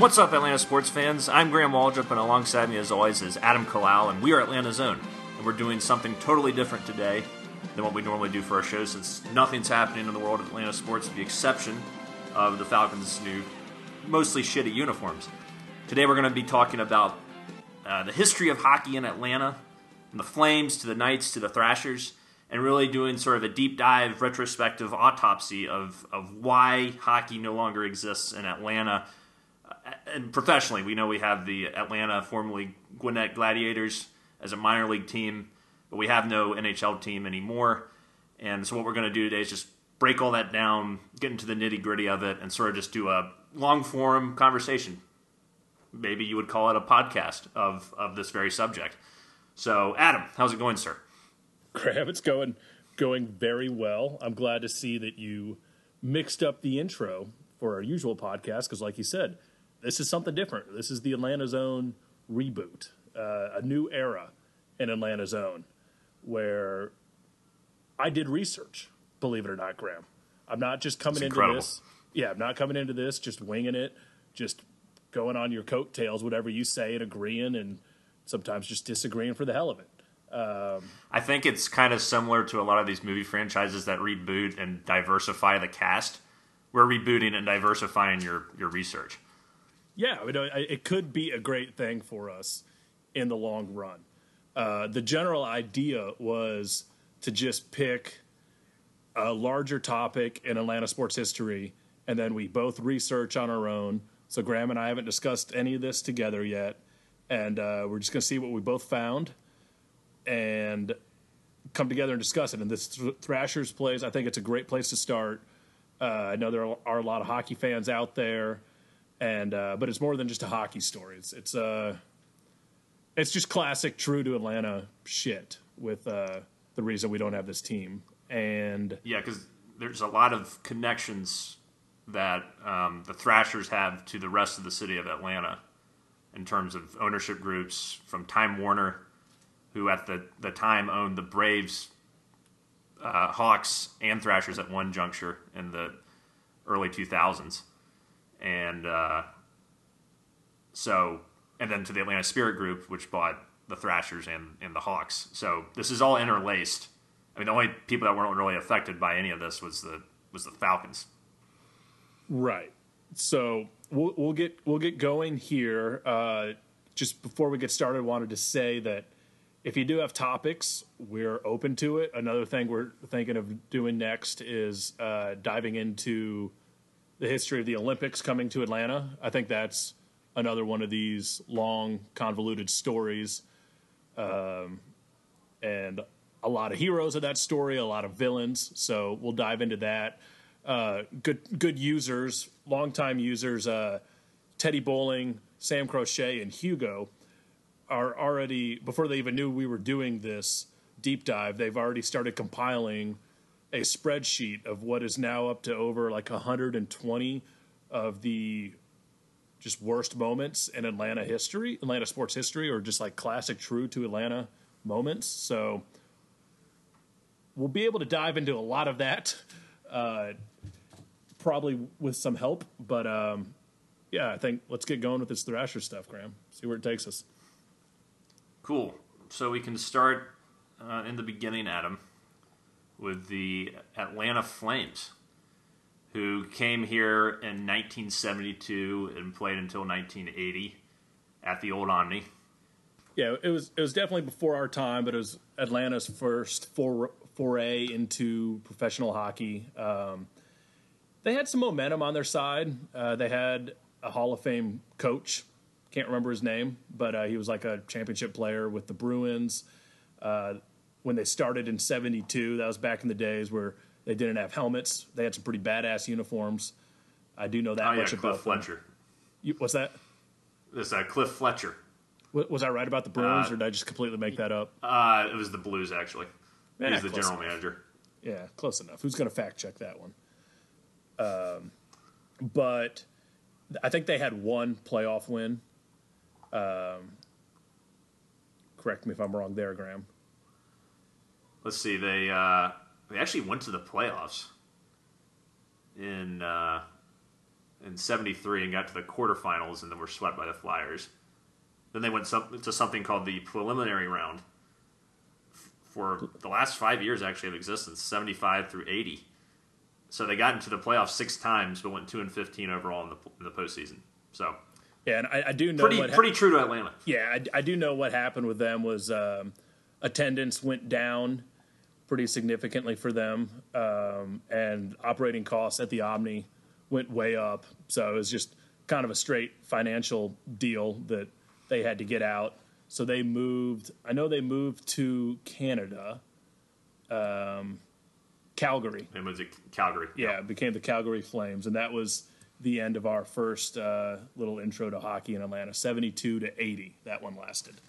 What's up, Atlanta sports fans? I'm Graham Waldrop, and alongside me, as always, is Adam Kalal, and we are Atlanta Zone. And we're doing something totally different today than what we normally do for our show, since nothing's happening in the world of Atlanta sports, with the exception of the Falcons' new, mostly shitty uniforms. Today, we're going to be talking about uh, the history of hockey in Atlanta, from the Flames to the Knights to the Thrashers, and really doing sort of a deep dive, retrospective autopsy of, of why hockey no longer exists in Atlanta and professionally, we know we have the Atlanta, formerly Gwinnett Gladiators, as a minor league team, but we have no NHL team anymore. And so, what we're going to do today is just break all that down, get into the nitty gritty of it, and sort of just do a long form conversation. Maybe you would call it a podcast of, of this very subject. So, Adam, how's it going, sir? Graham, it's going going very well. I'm glad to see that you mixed up the intro for our usual podcast because, like you said, this is something different. This is the Atlanta Zone reboot, uh, a new era in Atlanta Zone, where I did research. Believe it or not, Graham, I'm not just coming into this. Yeah, I'm not coming into this just winging it, just going on your coattails, whatever you say, and agreeing, and sometimes just disagreeing for the hell of it. Um, I think it's kind of similar to a lot of these movie franchises that reboot and diversify the cast. We're rebooting and diversifying your your research yeah, it could be a great thing for us in the long run. Uh, the general idea was to just pick a larger topic in Atlanta sports history, and then we both research on our own. So Graham and I haven't discussed any of this together yet, and uh, we're just going to see what we both found and come together and discuss it. And this Thrashers plays, I think it's a great place to start. Uh, I know there are a lot of hockey fans out there and uh, but it's more than just a hockey story. It's it's uh, it's just classic, true to Atlanta shit with uh, the reason we don't have this team. And yeah, because there's a lot of connections that um, the Thrashers have to the rest of the city of Atlanta in terms of ownership groups from Time Warner, who at the, the time owned the Braves, uh, Hawks, and Thrashers at one juncture in the early 2000s and uh, so and then to the Atlanta Spirit Group, which bought the Thrashers and, and the Hawks. So this is all interlaced. I mean, the only people that weren't really affected by any of this was the was the Falcons. Right. So we'll we'll get we'll get going here. Uh, just before we get started, wanted to say that if you do have topics, we're open to it. Another thing we're thinking of doing next is uh, diving into the history of the Olympics coming to Atlanta. I think that's another one of these long, convoluted stories. Um, and a lot of heroes of that story, a lot of villains. So we'll dive into that. Uh, good, good users, longtime users, uh, Teddy Bowling, Sam Crochet, and Hugo are already before they even knew we were doing this deep dive. They've already started compiling a spreadsheet of what is now up to over like 120 of the just worst moments in Atlanta history, Atlanta sports history, or just like classic true to Atlanta moments. So we'll be able to dive into a lot of that, uh, probably with some help. But um, yeah, I think let's get going with this Thrasher stuff, Graham. See where it takes us. Cool. So we can start uh, in the beginning, Adam with the Atlanta Flames, who came here in 1972 and played until 1980 at the Old Omni. Yeah, it was it was definitely before our time, but it was Atlanta's first for, foray into professional hockey. Um, they had some momentum on their side. Uh, they had a Hall of Fame coach. Can't remember his name, but uh, he was like a championship player with the Bruins. Uh, when they started in 72. That was back in the days where they didn't have helmets. They had some pretty badass uniforms. I do know that oh, much yeah, about Cliff Fletcher. You, what's that? This uh, Cliff Fletcher. Was I right about the Bruins, uh, or did I just completely make that up? Uh, it was the Blues, actually. Yeah, He's the general enough. manager. Yeah, close enough. Who's going to fact check that one? Um, but I think they had one playoff win. Um, correct me if I'm wrong there, Graham let's see, they uh, they actually went to the playoffs in uh, in '73 and got to the quarterfinals, and then were swept by the Flyers. Then they went some, to something called the preliminary round for the last five years, actually of existence, '75 through '80. So they got into the playoffs six times, but went two and 15 overall in the in the postseason. So Yeah, and I, I do know pretty what pretty true to Atlanta. Yeah, I, I do know what happened with them was um, attendance went down pretty significantly for them, um, and operating costs at the Omni went way up. So it was just kind of a straight financial deal that they had to get out. So they moved. I know they moved to Canada, um, Calgary. It was Calgary. Yeah, it became the Calgary Flames, and that was the end of our first uh, little intro to hockey in Atlanta. Seventy-two to eighty, that one lasted.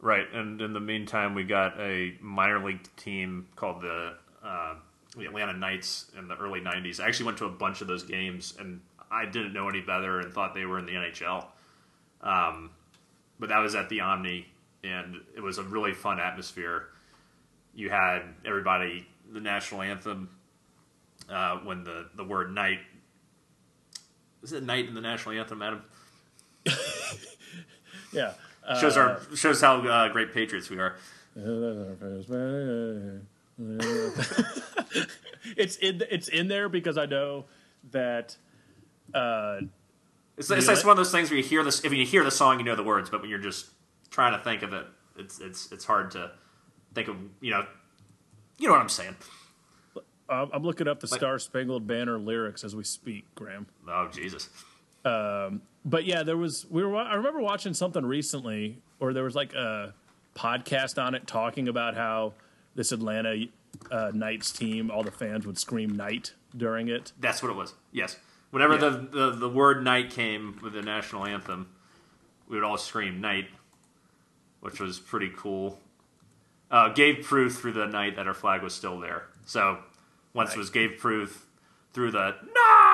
Right, and in the meantime, we got a minor league team called the uh, the Atlanta Knights in the early '90s. I actually went to a bunch of those games, and I didn't know any better and thought they were in the NHL. Um, but that was at the Omni, and it was a really fun atmosphere. You had everybody the national anthem uh, when the the word "night" is it "night" in the national anthem, Adam? Yeah. Shows our shows how uh, great patriots we are. it's in it's in there because I know that uh, It's, it's, it's one of those things where you hear this. If you hear the song, you know the words, but when you're just trying to think of it, it's it's it's hard to think of. You know, you know what I'm saying. I'm looking up the Star Spangled Banner lyrics as we speak, Graham. Oh Jesus! But yeah, there was we were. I remember watching something recently, or there was like a podcast on it talking about how this Atlanta uh, Knights team, all the fans would scream "night" during it. That's what it was. Yes. Whenever Yeah. the, the the word "night" came with the national anthem, we would all scream "night," which was pretty cool. Uh, gave proof through the night that our flag was still there. So once it was gave proof through the night,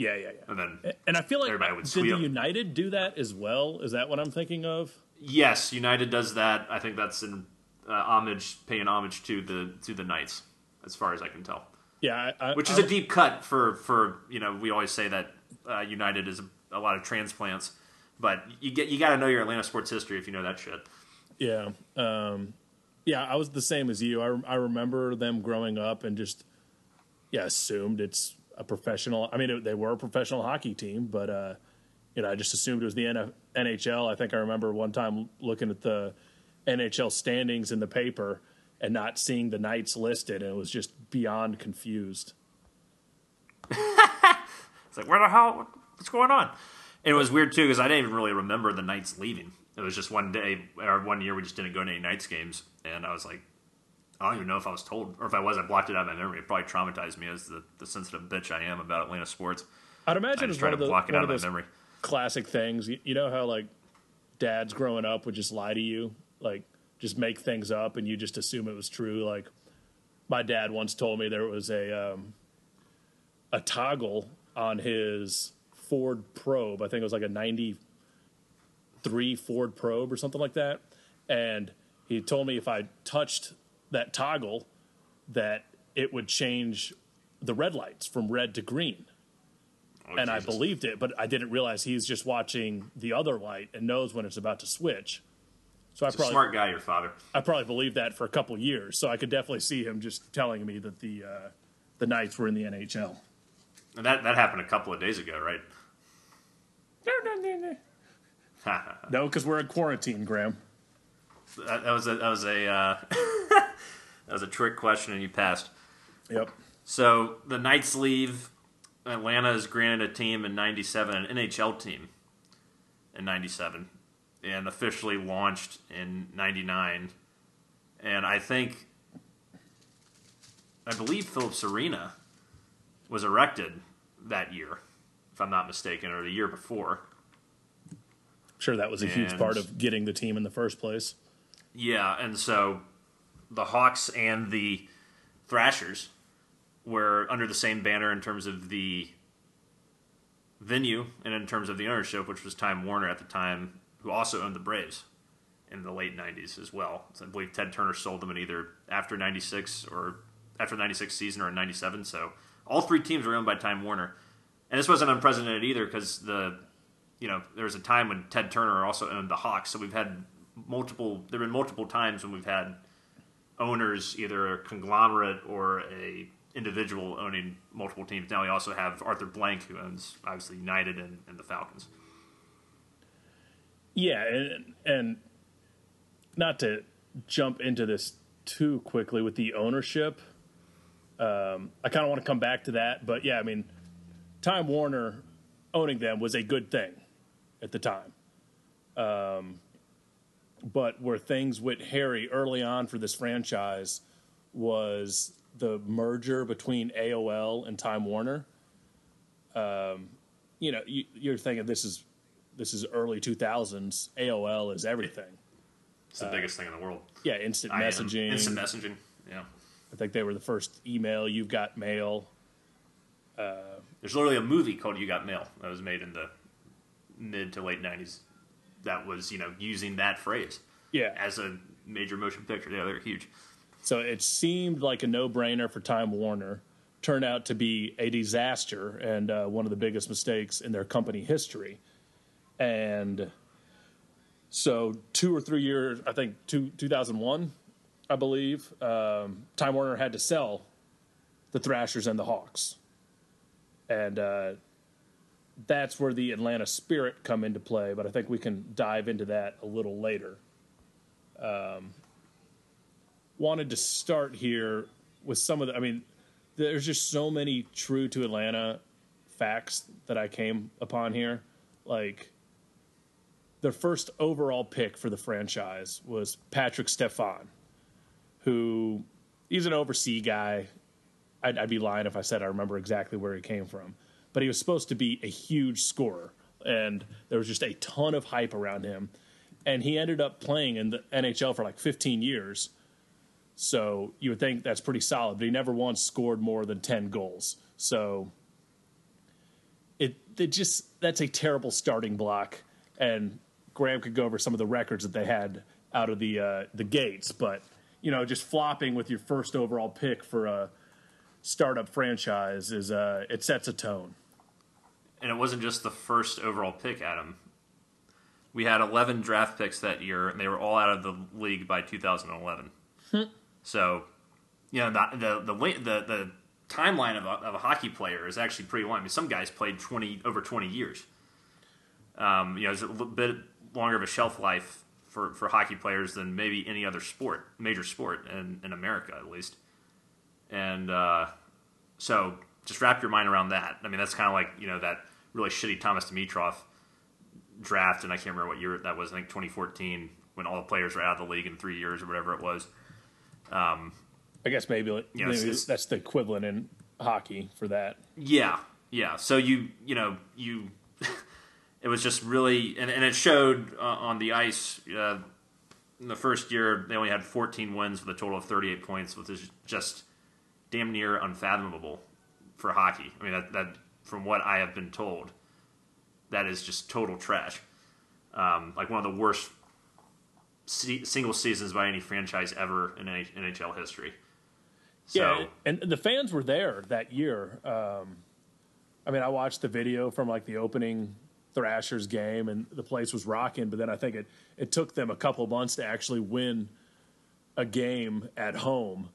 Yeah, yeah, yeah. and then And I feel like Everybody would did the United do that as well? Is that what I'm thinking of? Yes, United does that. I think that's in uh, homage, paying homage to the to the Knights, as far as I can tell. Yeah, I, I, Which is I'm- a deep cut for for you know we always say that uh, United is a, a lot of transplants, but you get you got to know your Atlanta sports history if you know that shit. Yeah. Um, yeah, I was the same as you. I, I remember them growing up and just, yeah, assumed it's a professional. I mean, it, they were a professional hockey team, but, uh, you know, I just assumed it was the NF, NHL. I think I remember one time looking at the NHL standings in the paper and not seeing the Knights listed, and it was just beyond confused. It's like where the hell what's going on? And it was weird too because I didn't even really remember the Knights leaving. It was just one day or one year we just didn't go to any Knights games, and I was like, I don't even know if I was told or if I was. I blocked it out of my memory. It probably traumatized me as the, the sensitive bitch I am about Atlanta sports. I'd I imagine just it's try to of, the, block it out of of my memory. classic things. You, you know how like dads growing up would just lie to you, like just make things up, and you just assume it was true. Like my dad once told me there was a um, a toggle on his Ford Probe. I think it was like a ninety three Ford Probe or something like that, and he told me if I touched that toggle, that it would change the red lights from red to green Oh, and I believed it, but I didn't realize he's just watching the other light and knows when it's about to switch. So I He's a probably smart guy, your father. I probably believed that for a couple years. So I could definitely see him just telling me that the uh, the Knights were in the NHL. And that that happened a couple of days ago, right? No, no, no, no. no, because we're in quarantine, Graham. That, that was a that was a uh, that was a trick question, and you passed. Yep. So the Knights leave. Atlanta is granted a team in '97, an NHL team in '97, and officially launched in '99. And I think, I believe Philips Arena was erected that year, if I'm not mistaken, or the year before. Sure, that was a huge part of getting the team in the first place. Yeah, and so the Hawks and the Thrashers were under the same banner in terms of the venue and in terms of the ownership, which was Time Warner at the time, who also owned the Braves in the late '90s as well. So I believe Ted Turner sold them in either after '96 or after '96 season or in '97. So all three teams were owned by Time Warner, and this wasn't unprecedented either because the you know there was a time when Ted Turner also owned the Hawks, so we've had multiple. There've been multiple times when we've had owners, either a conglomerate or a individual owning multiple teams. Now we also have Arthur Blank, who owns obviously United and, and the Falcons. Yeah, and, and not to jump into this too quickly with the ownership. Um, I kind of want to come back to that, but yeah, I mean, Time Warner owning them was a good thing at the time. Um, but where things went hairy early on for this franchise was the merger between AOL and Time Warner. Um, you know, you, you're thinking this is this is early 2000s. AOL is everything. It's the uh, biggest thing in the world. Yeah, instant messaging. Instant messaging. Yeah. I think they were the first email. You've got mail. Uh, There's literally a movie called You Got Mail that was made in the mid to late 90s that was, you know, using that phrase. Yeah. As a major motion picture. Yeah, they're huge. So it seemed like a no brainer for Time Warner. Turned out to be a disaster and uh, one of the biggest mistakes in their company history. And so, two or three years, I think two, 2001, I believe, um, Time Warner had to sell the Thrashers and the Hawks. And uh, that's where the Atlanta Spirit come into play, but I think we can dive into that a little later. Um, wanted to start here with some of the. I mean, there's just so many true to Atlanta facts that I came upon here. Like, their first overall pick for the franchise was Patrik Stefan, who he's an overseas guy. I'd, I'd, be lying if I said I remember exactly where he came from, but he was supposed to be a huge scorer, and there was just a ton of hype around him. And he ended up playing in the NHL for like 15 years so you would think that's pretty solid, but he never once scored more than 10 goals. So it, it just, that's a terrible starting block. And Graham could go over some of the records that they had out of the, uh, the gates, but, you know, just flopping with your first overall pick for a startup franchise is, uh, it sets a tone. And it wasn't just the first overall pick, Adam. We had 11 draft picks that year, and they were all out of the league by 2011. So, you know, the the the the, the timeline of a, of a hockey player is actually pretty long. I mean, some guys played twenty over twenty years. Um, you know, it's a little bit longer of a shelf life for, for hockey players than maybe any other sport, major sport in, in America at least. And uh, so, just wrap your mind around that. I mean, that's kind of like you know that really shitty Thomas Dimitroff draft, and I can't remember what year that was. I think 2014 when all the players were out of the league in three years or whatever it was. Um, I guess maybe, you know, maybe that's the equivalent in hockey for that. Yeah, yeah. So you you know you it was just really and, and it showed uh, on the ice. Uh, in the first year, they only had 14 wins with a total of 38 points, which is just damn near unfathomable for hockey. I mean, that, that from what I have been told, that is just total trash. Um, like one of the worst single seasons by any franchise ever in NHL history. So, yeah, and the fans were there that year. Um, I mean, I watched the video from like the opening Thrashers game, and the place was rocking. But then I think it it took them a couple months to actually win a game at home,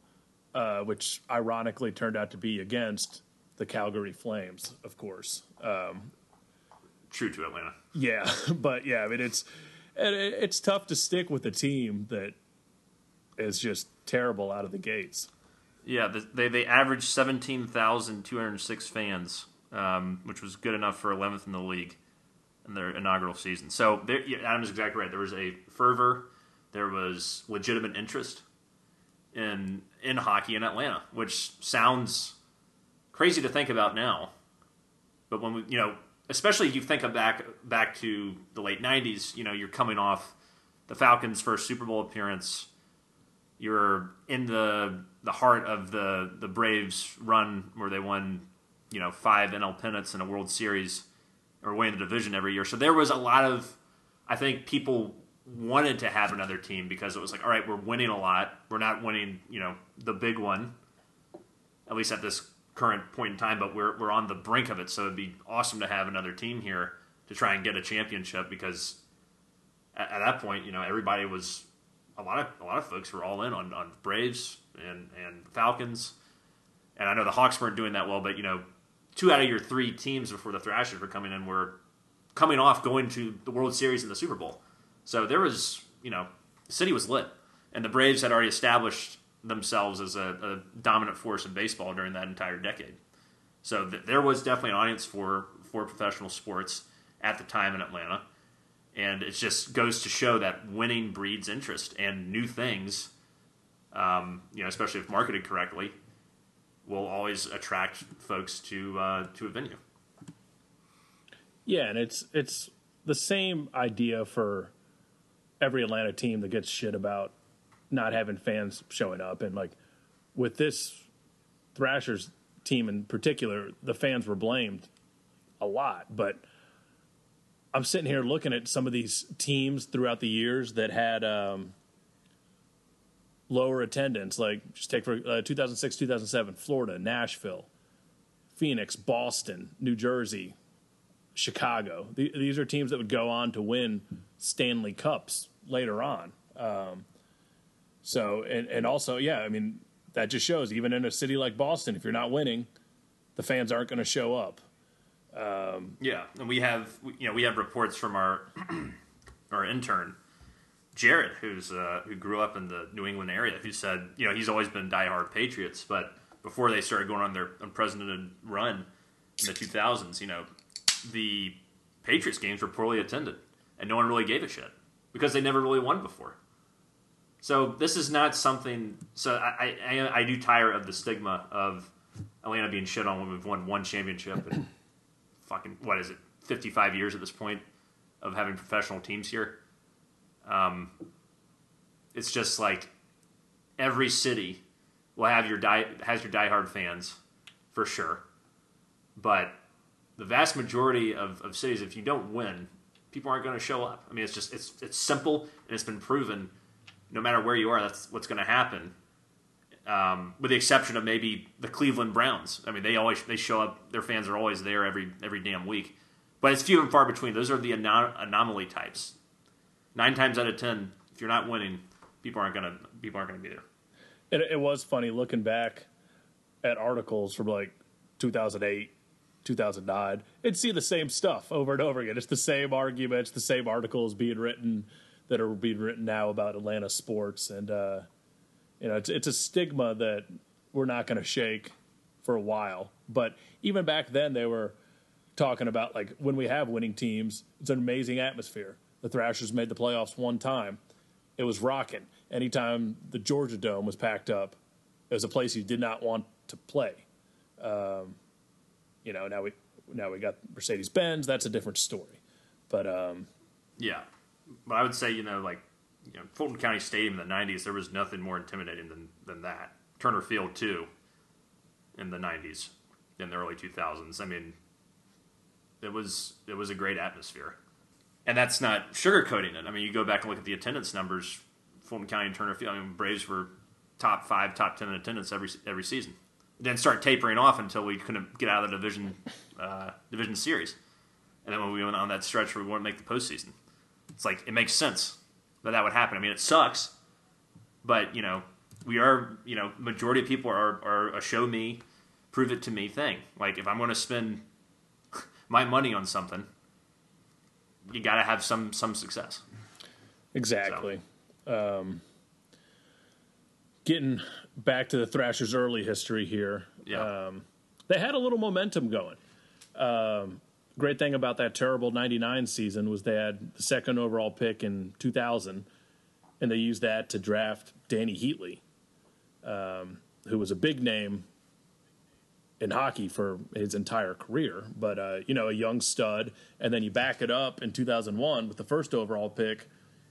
uh, which ironically turned out to be against the Calgary Flames, of course. Um, True to Atlanta. Yeah, but yeah, I mean it's it's tough to stick with a team that is just terrible out of the gates. Yeah, they they averaged seventeen thousand two hundred six fans, um, which was good enough for eleventh in the league in their inaugural season. So yeah, is exactly right. There was a fervor, there was legitimate interest in in hockey in Atlanta, which sounds crazy to think about now. But when we, you know, especially you think back back to the late '90s. You know, you're coming off the Falcons' first Super Bowl appearance. You're in the the heart of the the Braves' run where they won, you know, five NL pennants in a World Series or winning the division every year. So there was a lot of, I think, people wanted to have another team because it was like, all right, we're winning a lot. We're not winning, you know, the big one, at least at this current point in time, but we're we're on the brink of it. So it'd be awesome to have another team here to try and get a championship because at, at that point, you know, everybody was a lot of a lot of folks were all in on, on Braves and and Falcons, and I know the Hawks weren't doing that well, but you know, two out of your three teams before the Thrashers were coming in were coming off going to the World Series and the Super Bowl, so there was you know, the city was lit, and the Braves had already established themselves as a, a dominant force in baseball during that entire decade. So th- there was definitely an audience for for professional sports at the time in Atlanta and it just goes to show that winning breeds interest and new things um, you know especially if marketed correctly will always attract folks to uh, to a venue yeah and it's it's the same idea for every atlanta team that gets shit about not having fans showing up and like with this thrashers team in particular the fans were blamed a lot but I'm sitting here looking at some of these teams throughout the years that had um, lower attendance. Like just take for uh, 2006, 2007, Florida, Nashville, Phoenix, Boston, New Jersey, Chicago. these are teams that would go on to win Stanley Cups later on. Um, so and and also, yeah, I mean that just shows even in a city like Boston, if you're not winning, the fans aren't going to show up. Um, yeah, and we have you know we have reports from our our intern Jared, who's uh, who grew up in the New England area, who said you know he's always been diehard Patriots, but before they started going on their unprecedented run in the 2000s, you know the Patriots games were poorly attended, and no one really gave a shit because they never really won before. So this is not something. So I I, I do tire of the stigma of Atlanta being shit on when we've won one championship fucking what is it, 55 years at this point of having professional teams here. Um, it's just like every city will have your die has your diehard fans for sure, but the vast majority of, of cities, if you don't win, people aren't going to show up. I mean, it's just it's it's simple and it's been proven. No matter where you are, that's what's going to happen um, with the exception of maybe the Cleveland Browns. I mean, they always they show up; their fans are always there every every damn week. But it's few and far between. Those are the anom- anomaly types. Nine times out of ten, if you're not winning, people aren't gonna people aren't gonna be there. It, it was funny looking back at articles from like 2008, 2009, and see the same stuff over and over again. It's the same arguments, the same articles being written that are being written now about Atlanta sports, and uh, you know, it's it's a stigma that we're not going to shake for a while. But even back then, they were talking about like when we have winning teams, it's an amazing atmosphere. The Thrashers made the playoffs one time; it was rocking. Anytime the Georgia Dome was packed up, it was a place you did not want to play. Um, you know, now we now we got Mercedes Benz. That's a different story. But um, yeah, but I would say you know like you know, Fulton County Stadium in the '90s, there was nothing more intimidating than than that. Turner Field too, in the '90s, in the early 2000s. I mean, it was it was a great atmosphere, and that's not sugarcoating it. I mean, you go back and look at the attendance numbers. Fulton County and Turner Field. I mean, Braves were top five, top ten in attendance every every season. then start tapering off until we couldn't get out of the division uh, division series, and then when we went on that stretch we to make the postseason, it's like it makes sense that that would happen. I mean, it sucks, but you know, we are you know, majority of people are are a show me, prove it to me thing. Like if I'm going to spend my money on something, you got to have some some success. Exactly. So. Um, getting back to the Thrashers' early history here, yeah. Um, they had a little momentum going. Um, great thing about that terrible 99 season was they had the second overall pick in 2000 and they used that to draft Dany Heatley um, who was a big name in hockey for his entire career. But uh, you know a young stud and then you back it up in 2001 with the first overall pick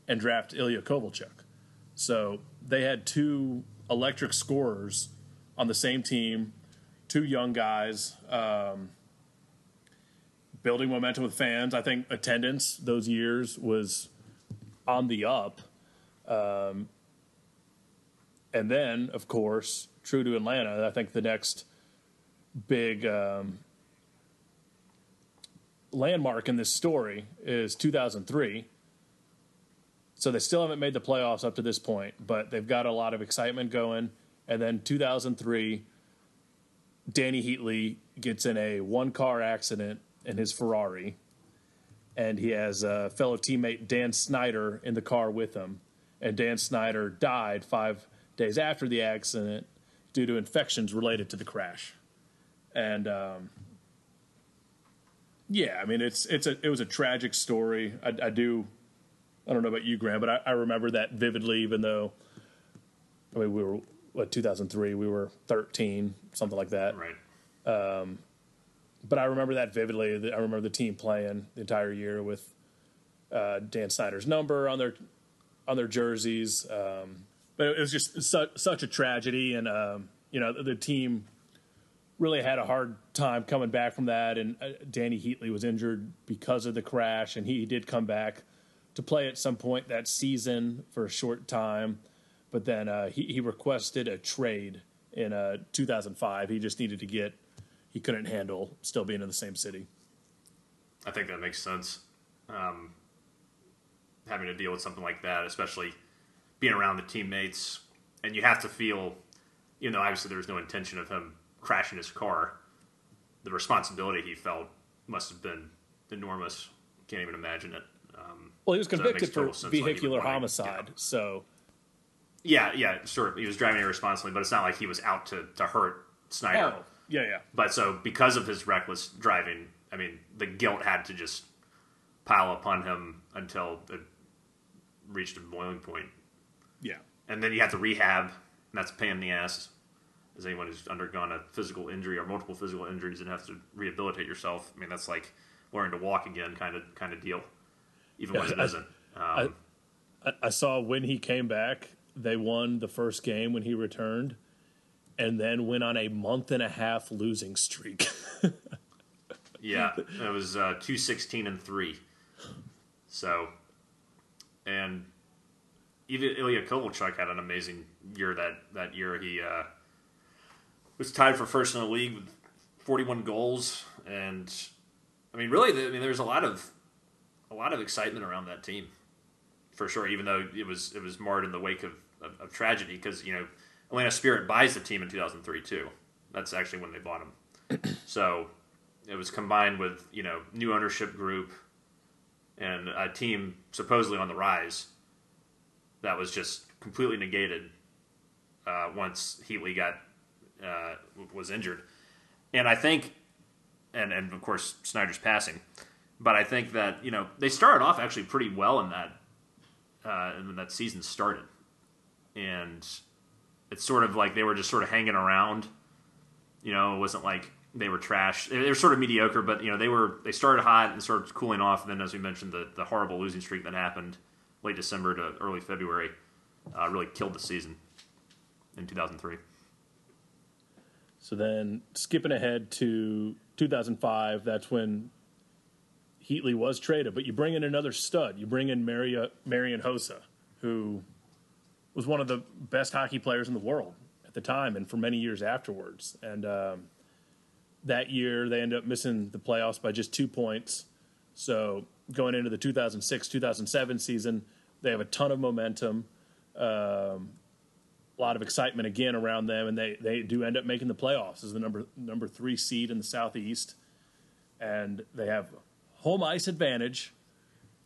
and draft Ilya Kovalchuk. So they had two electric scorers on the same team two young guys um, building momentum with fans. I think attendance those years was on the up. Um, and then, of course, true to Atlanta, I think the next big um, landmark in this story is 2003. So they still haven't made the playoffs up to this point, but they've got a lot of excitement going. And then 2003, Dany Heatley gets in a one car accident in his Ferrari, and he has a fellow teammate Dan Snyder in the car with him. And Dan Snyder died five days after the accident due to infections related to the crash. And um, yeah, I mean it's it's a it was a tragic story. I, I do. I don't know about you, Graham, but I, I remember that vividly. Even though, I mean, we were what 2003, we were 13, something like that. Right. But I remember that vividly. I remember the team playing the entire year with uh, Dan Snyder's number on their on their jerseys. Um, but it was just su- such a tragedy, and um, you know the, the team really had a hard time coming back from that. And uh, Dany Heatley was injured because of the crash, and he did come back to play at some point that season for a short time. But then uh, he, he requested a trade in uh, 2005. He just needed to get, he couldn't handle still being in the same city. I think that makes sense. Um, having to deal with something like that, especially being around the teammates, and you have to feel, you know, obviously there was no intention of him crashing his car. The responsibility he felt must have been enormous. Can't even imagine it. Um, Well, he was convicted makes for total sense why he would vehicular wanna- homicide. yeah. So, yeah, yeah, sure. He was driving irresponsibly, but it's not like he was out to, to hurt Snyder. oh, yeah, yeah. But so because of his reckless driving, I mean, the guilt had to just pile upon him until it reached a boiling point. Yeah. And then you have to rehab, and that's a pain in the ass. As anyone who's undergone a physical injury or multiple physical injuries and has to rehabilitate yourself, I mean, that's like learning to walk again, kind of kind of deal, even when Yeah, it I- isn't. Um, I, I saw when he came back, they won the first game when he returned, and then went on a month and a half losing streak. Yeah, it was uh, two sixteen and three. So, and even Ilya Kovalchuk had an amazing year that that year. He uh, was tied for first in the league with forty one goals, and I mean, really, I mean, there's a lot of a lot of excitement around that team, for sure. Even though it was it was marred in the wake of, of, of tragedy, because you know Atlanta Spirit buys the team in two thousand three too. That's actually when they bought him. so it was combined with you know new ownership group and a team supposedly on the rise that was just completely negated uh, once Heatley got uh, was injured, and I think, and and of course Snyder's passing, but I think that you know they started off actually pretty well in that uh, and when that season started, and it's sort of like they were just sort of hanging around. You know, it wasn't like they were trash. They were sort of mediocre, but you know they were they started hot and started cooling off. And then, as we mentioned, the the horrible losing streak that happened late December to early February uh, really killed the season in 2003. So then, skipping ahead to 2005, that's when Heatley was traded. But you bring in another stud. You bring in Maria, Marian Hossa, who was one of the best hockey players in the world at the time and for many years afterwards. And um, that year, they end up missing the playoffs by just two points. So going into the 2006 2007 season, they have a ton of momentum a lot of excitement again around them, and they, they do end up making the playoffs as the number number three seed in the Southeast, and they have home ice advantage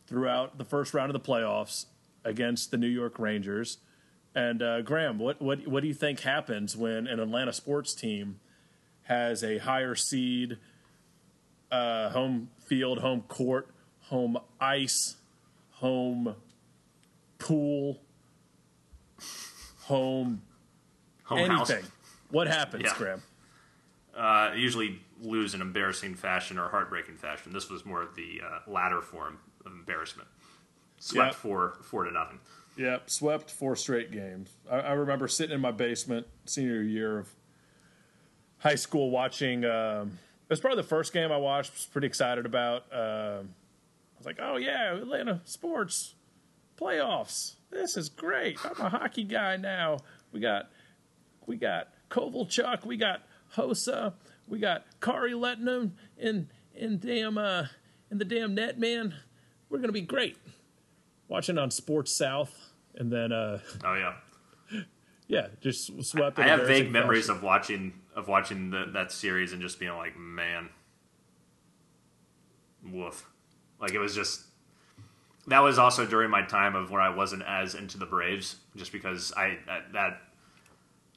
throughout the first round of the playoffs against the New York Rangers. And uh, Graham, what, what what do you think happens when an Atlanta sports team has a higher seed, uh, home field, home court, home ice, home pool, home Home anything. house. What happens, Yeah. Graham? Uh, usually lose in embarrassing fashion or heartbreaking fashion. This was more the uh, latter form of embarrassment. Swept Yeah. four four to nothing. Yep, swept four straight games. I, I remember sitting in my basement senior year of high school watching. Um, it was probably the first game I watched. Was pretty excited about. Um, I was like, "Oh yeah, Atlanta sports playoffs. This is great. I'm a hockey guy now. We got we got Kovalchuk. We got Hossa. we got Kari Lehtonen and and damn uh and the damn net man. We're gonna be great. Watching on Sports South, and then uh Oh yeah. yeah, just swept. I have vague memories of watching of watching the, that series and just being like, man, woof. Like it was just that was also during my time of when I wasn't as into the Braves, just because I that, that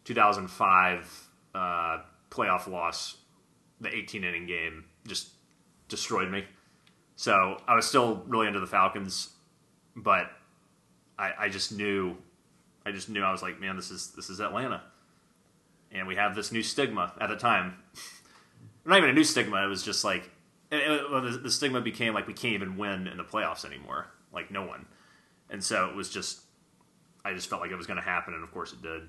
2005 uh, playoff loss, the 18 inning game, just destroyed me. So I was still really into the Falcons, but I, I just knew, I just knew I was like, man, this is this is Atlanta, and we have this new stigma at the time. Not even a new stigma. It was just like it, it, the, stigma became like we can't even win in the playoffs anymore. Like no one, and so it was just. I just felt like it was going to happen, and of course it did.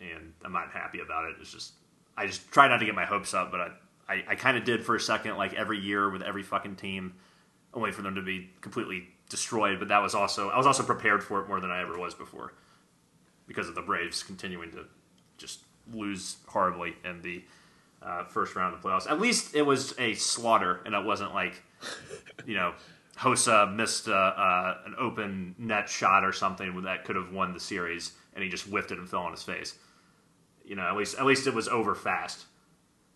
And I'm not happy about it. It's just I just try not to get my hopes up, but I I, I kind of did for a second, like every year with every fucking team, only for them to be completely destroyed. But that was also I was also prepared for it more than I ever was before, because of the Braves continuing to just lose horribly in the uh, first round of the playoffs. At least it was a slaughter, and it wasn't like you know Hossa missed uh, uh, an open net shot or something that could have won the series, and he just whiffed it and fell on his face. You know, at least at least it was over fast,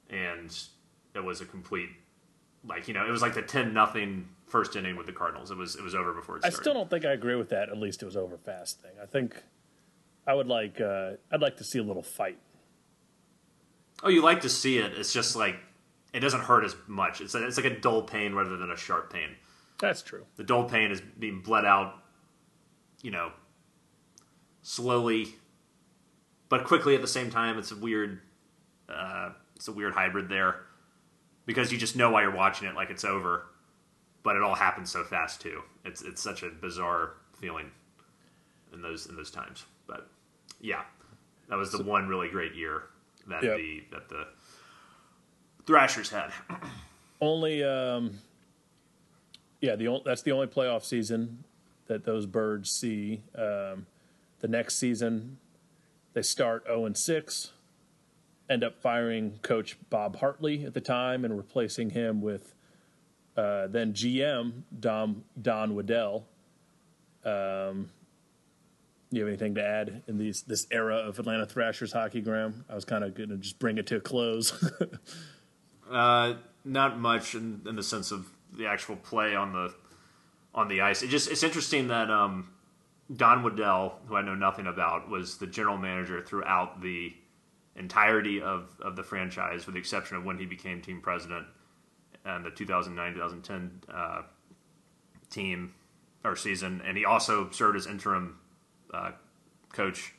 and it was a complete like you know it was like the 10 nothing first inning with the Cardinals. It was it was over before it started. I still don't think I agree with that. At least it was over fast thing. I think I would like uh, I'd like to see a little fight. Oh, you like to see it. It's just like it doesn't hurt as much. It's a, it's like a dull pain rather than a sharp pain. That's true. The dull pain is being bled out, you know, slowly, but quickly at the same time. It's a weird, uh, it's a weird hybrid there because you just know while you're watching it like it's over, but it all happens so fast too. It's it's such a bizarre feeling in those in those times. But yeah, that was the so, one really great year that the that the Thrashers had. only, um, yeah, the that's the only playoff season that those birds see. Um, the next season, they start zero oh and six end up firing Coach Bob Hartley at the time and replacing him with uh, then GM Don Don Waddell. Um, you have anything to add in these this era of Atlanta Thrashers hockey, Graham? I was kind of going to just bring it to a close. uh, not much in, in, the sense of the actual play on the on the ice. It just it's interesting that um, Don Waddell, who I know nothing about, was the general manager throughout the entirety of, of the franchise, with the exception of when he became team president and the 2009-2010 uh, team or season, and he also served as interim uh, coach,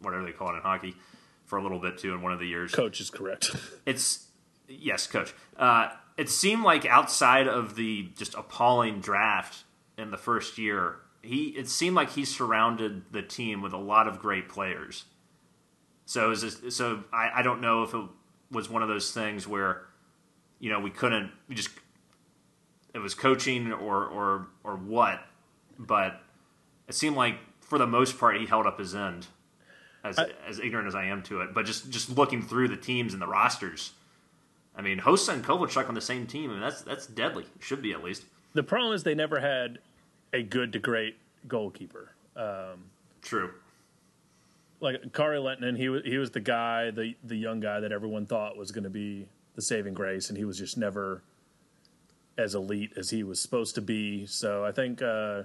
whatever they call it in hockey, for a little bit too in one of the years. Coach is correct. it's yes, coach. Uh, it seemed like outside of the just appalling draft in the first year, he it seemed like he surrounded the team with a lot of great players so this, so I, I don't know if it was one of those things where, you know, we couldn't we just it was coaching or or or what, but it seemed like for the most part he held up his end. As, I, as ignorant as I am to it, but just just looking through the teams and the rosters, I mean, Hossa and Kovalchuk on the same team, I mean, that's that's deadly. Should be at least. The problem is they never had a good to great goalkeeper. Um, True like Kari Lehtonen, he was he was the guy, the the young guy that everyone thought was going to be the saving grace, and he was just never as elite as he was supposed to be. So I think uh,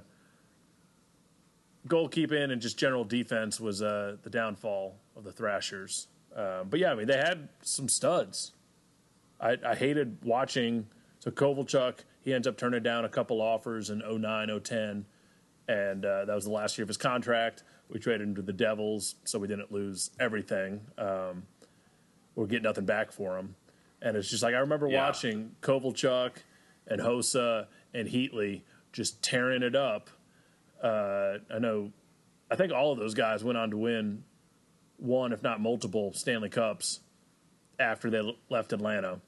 goalkeeping and just general defense was uh, the downfall of the Thrashers. Uh, but yeah, I mean they had some studs. I, I hated watching. So Kovalchuk, he ends up turning down a couple offers in 09, 010, and uh, that was the last year of his contract. We traded him to the Devils, so we didn't lose everything. Um, we'll get nothing back for him. And it's just like I remember yeah. watching Kovalchuk and Hossa and Heatley just tearing it up. Uh, I know, I think all of those guys went on to win one, if not multiple, Stanley Cups after they left Atlanta.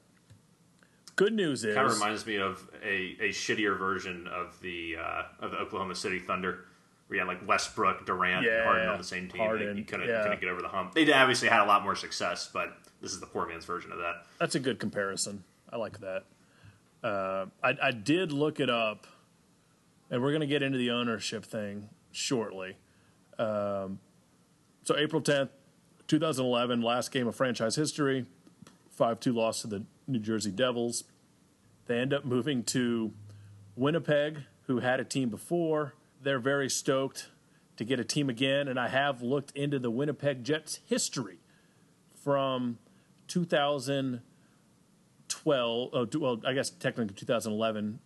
Good news is, kind of reminds me of a, a shittier version of the uh, of the Oklahoma City Thunder where you had like Westbrook, Durant, Yeah, Harden on the same team. Harden, you couldn't, yeah. couldn't get over the hump. They obviously had a lot more success, but this is the poor man's version of that. That's a good comparison. I like that. Uh, I, I did look it up, and we're going to get into the ownership thing shortly. Um, so April tenth, two thousand eleven, last game of franchise history, five two loss to the New Jersey Devils. They end up moving to Winnipeg, who had a team before. They're very stoked to get a team again, and I have looked into the Winnipeg Jets history from 2012. Oh, well, I guess technically 2011,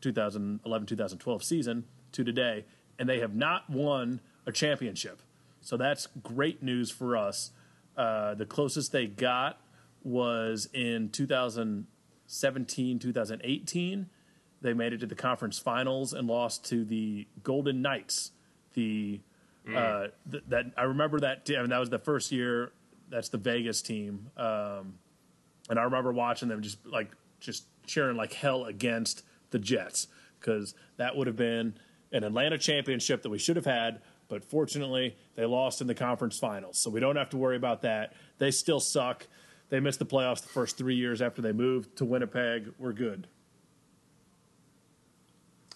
2011, 2012 season to today, and they have not won a championship. So that's great news for us. Uh, the closest they got was in 2017, 2018. They made it to the conference finals and lost to the Golden Knights. The uh, th- that I remember that. I mean, that was the first year. That's the Vegas team, um, and I remember watching them just like just cheering like hell against the Jets because that would have been an Atlanta championship that we should have had. But fortunately, they lost in the conference finals, so we don't have to worry about that. They still suck. They missed the playoffs the first three years after they moved to Winnipeg. We're good.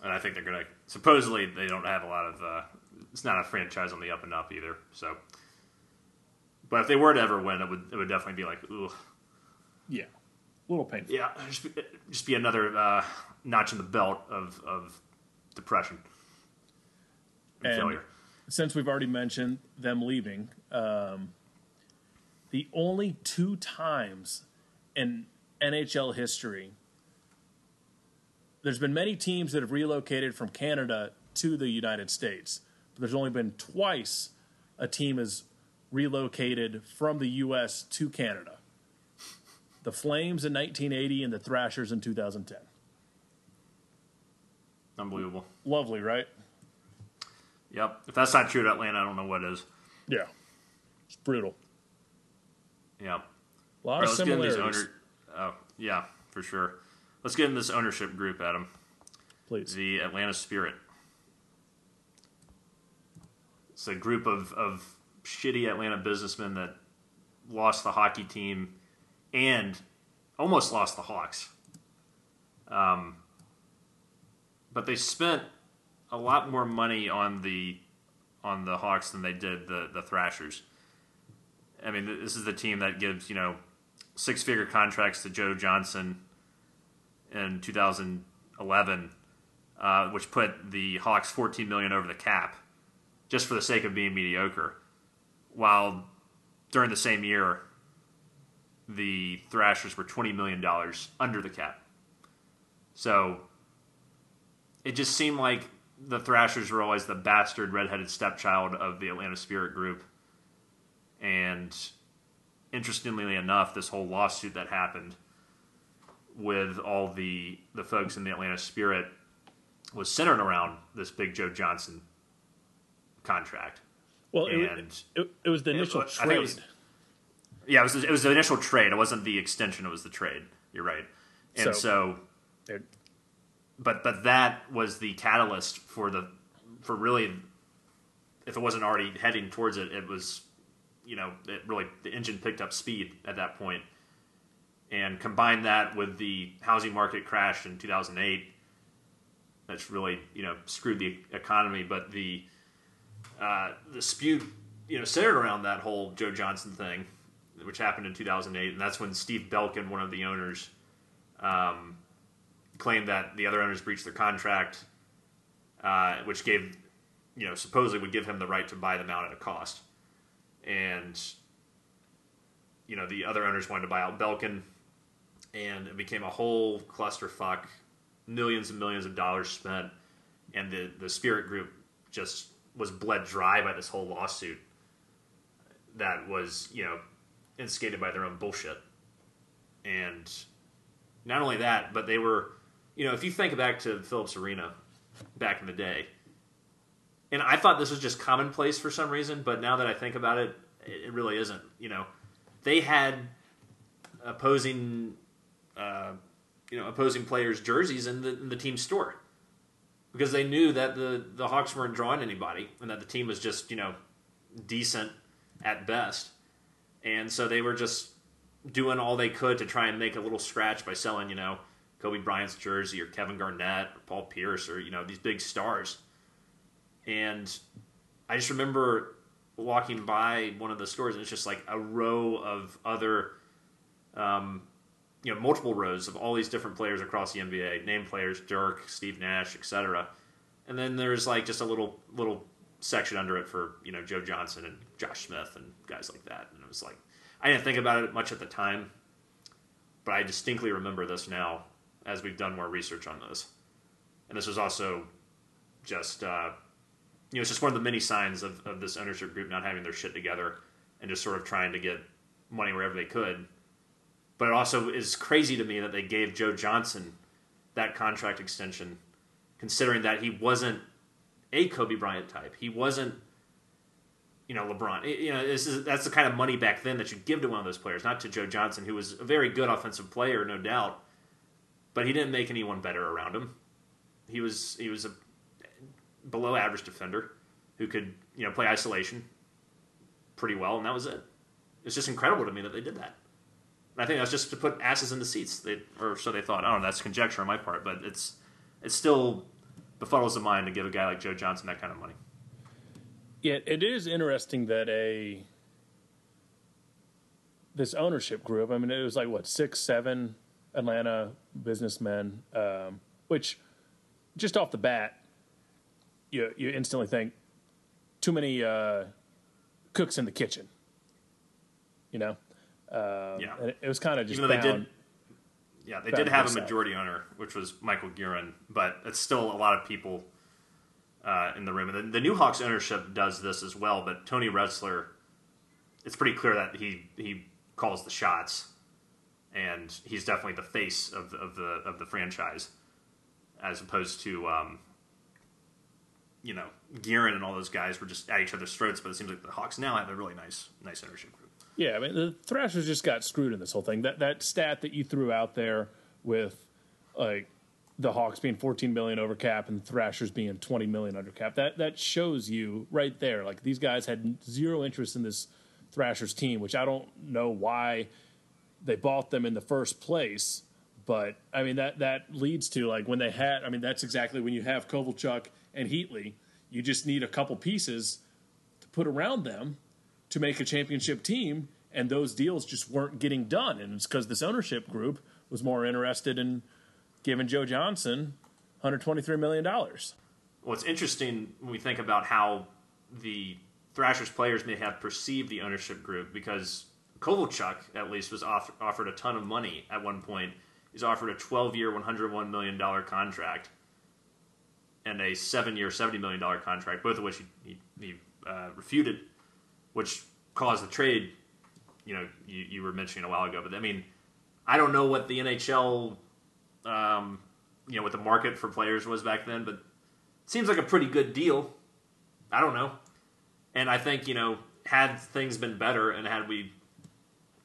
And I think they're going to. Supposedly, they don't have a lot of. Uh, it's not a franchise on the up and up either. So, but if they were to ever win, it would it would definitely be like, ooh, Yeah, a little painful. yeah, just be, just be another uh, notch in the belt of of depression and, And- failure. since we've already mentioned them leaving, um, the only two times in NHL history, there's been many teams that have relocated from Canada to the United States, but there's only been twice a team has relocated from the U.S. to Canada. The Flames in 1980 and the Thrashers in 2010. Unbelievable. Lovely, right? Yep. If that's not true to Atlanta, I don't know what is. Yeah. It's brutal. Yep. A lot right, of let's get in this similarities. Oh, yeah, for sure. Let's get in this ownership group, Adam. Please. The Atlanta Spirit. It's a group of, of shitty Atlanta businessmen that lost the hockey team and almost lost the Hawks. Um, but they spent a lot more money on the on the Hawks than they did the the Thrashers. I mean, this is the team that gives you know six figure contracts to Joe Johnson in 2011, uh, which put the Hawks 14 million over the cap, just for the sake of being mediocre. While during the same year, the Thrashers were 20 million dollars under the cap. So it just seemed like the Thrashers were always the bastard redheaded stepchild of the Atlanta Spirit group. And interestingly enough, this whole lawsuit that happened with all the the folks in the Atlanta Spirit was centered around this Big Joe Johnson contract. Well, it, And- it, it was the initial was- I think trade. it was- Yeah, it was it was the initial trade. It wasn't the extension. It was the trade. You're right. And So- so but but that was the catalyst for the for really if it wasn't already heading towards it it was you know it really the engine picked up speed at that point and combine that with the housing market crash in 2008 that's really you know screwed the economy but the uh, the dispute you know centered around that whole Joe Johnson thing which happened in 2008 and that's when Steve Belkin one of the owners um, claimed that the other owners breached their contract, uh, which gave, you know, supposedly would give him the right to buy them out at a cost. And, you know, the other owners wanted to buy out Belkin, and it became a whole clusterfuck, millions and millions of dollars spent, and the, the Spirit Group just was bled dry by this whole lawsuit that was, you know, instigated by their own bullshit. And not only that, but they were, you know, if you think back to Philips Arena back in the day, and I thought this was just commonplace for some reason, but now that I think about it, it it really isn't. You know, they had opposing, uh, you know, opposing players' jerseys in the in the team store. because they knew that the the Hawks weren't drawing anybody and that the team was just you know decent at best, and so they were just doing all they could to try and make a little scratch by selling you know Kobe Bryant's jersey or Kevin Garnett or Paul Pierce or you know these big stars, and I just remember walking by one of the stores and it's just like a row of other um, you know multiple rows of all these different players across the NBA, name players, Dirk, Steve Nash, etc. And then there's like just a little little section under it for you know Joe Johnson and Josh Smith and guys like that. And it was like I didn't think about it much at the time, but I distinctly remember this now as we've done more research on this. And this was also just uh, you know it's just one of the many signs of, of this ownership group not having their shit together and just sort of trying to get money wherever they could but it also is crazy to me that they gave Joe Johnson that contract extension, considering that he wasn't a Kobe Bryant type. He wasn't, you know, LeBron. You know, this is that's the kind of money back then that you give to one of those players, not to Joe Johnson, who was a very good offensive player, no doubt, but he didn't make anyone better around him. He was he was a below average defender who could you know play isolation pretty well, and that was it. It's just incredible to me that they did that. I think that's just to put asses in the seats. They, or so they thought. I don't know. That's conjecture on my part, but it's it's still befuddles the mind to give a guy like Joe Johnson that kind of money. Yeah, it is interesting that a this ownership group. I mean, it was like what six, seven Atlanta businessmen, um, which just off the bat, you you instantly think too many uh, cooks in the kitchen. You know, um, yeah, it, was kind of just. Even though they did, yeah, they did have a majority owner, which was Michael Gearon, but it's still a lot of people uh, in the room. And the, the New Hawks ownership does this as well, but Tony Ressler, it's pretty clear that he he calls the shots, and he's definitely the face of the, of the of the franchise, as opposed to. Um, you know, Gearon and all those guys were just at each other's throats, but it seems like the Hawks now have a really nice, nice ownership group. Yeah, I mean the Thrashers just got screwed in this whole thing. That that stat that you threw out there with like the Hawks being 14 million over cap and the Thrashers being 20 million under cap. That that shows you right there like these guys had zero interest in this Thrashers team, which I don't know why they bought them in the first place, but I mean that that leads to like when they had I mean that's exactly when you have Kovalchuk and Heatley, you just need a couple pieces to put around them to make a championship team, and those deals just weren't getting done. And it's because this ownership group was more interested in giving Joe Johnson $123 million. It's interesting when we think about how the Thrashers players may have perceived the ownership group because Kovalchuk, at least, was off- offered a ton of money at one point. He's offered a 12 year, $101 million contract and a seven year, $70 million contract, both of which he, he, he uh, refuted which caused the trade. You know, you, you were mentioning a while ago, but I mean, I don't know what the NHL, um, you know, what the market for players was back then, but it seems like a pretty good deal. I don't know, and I think you know, had things been better, and had we,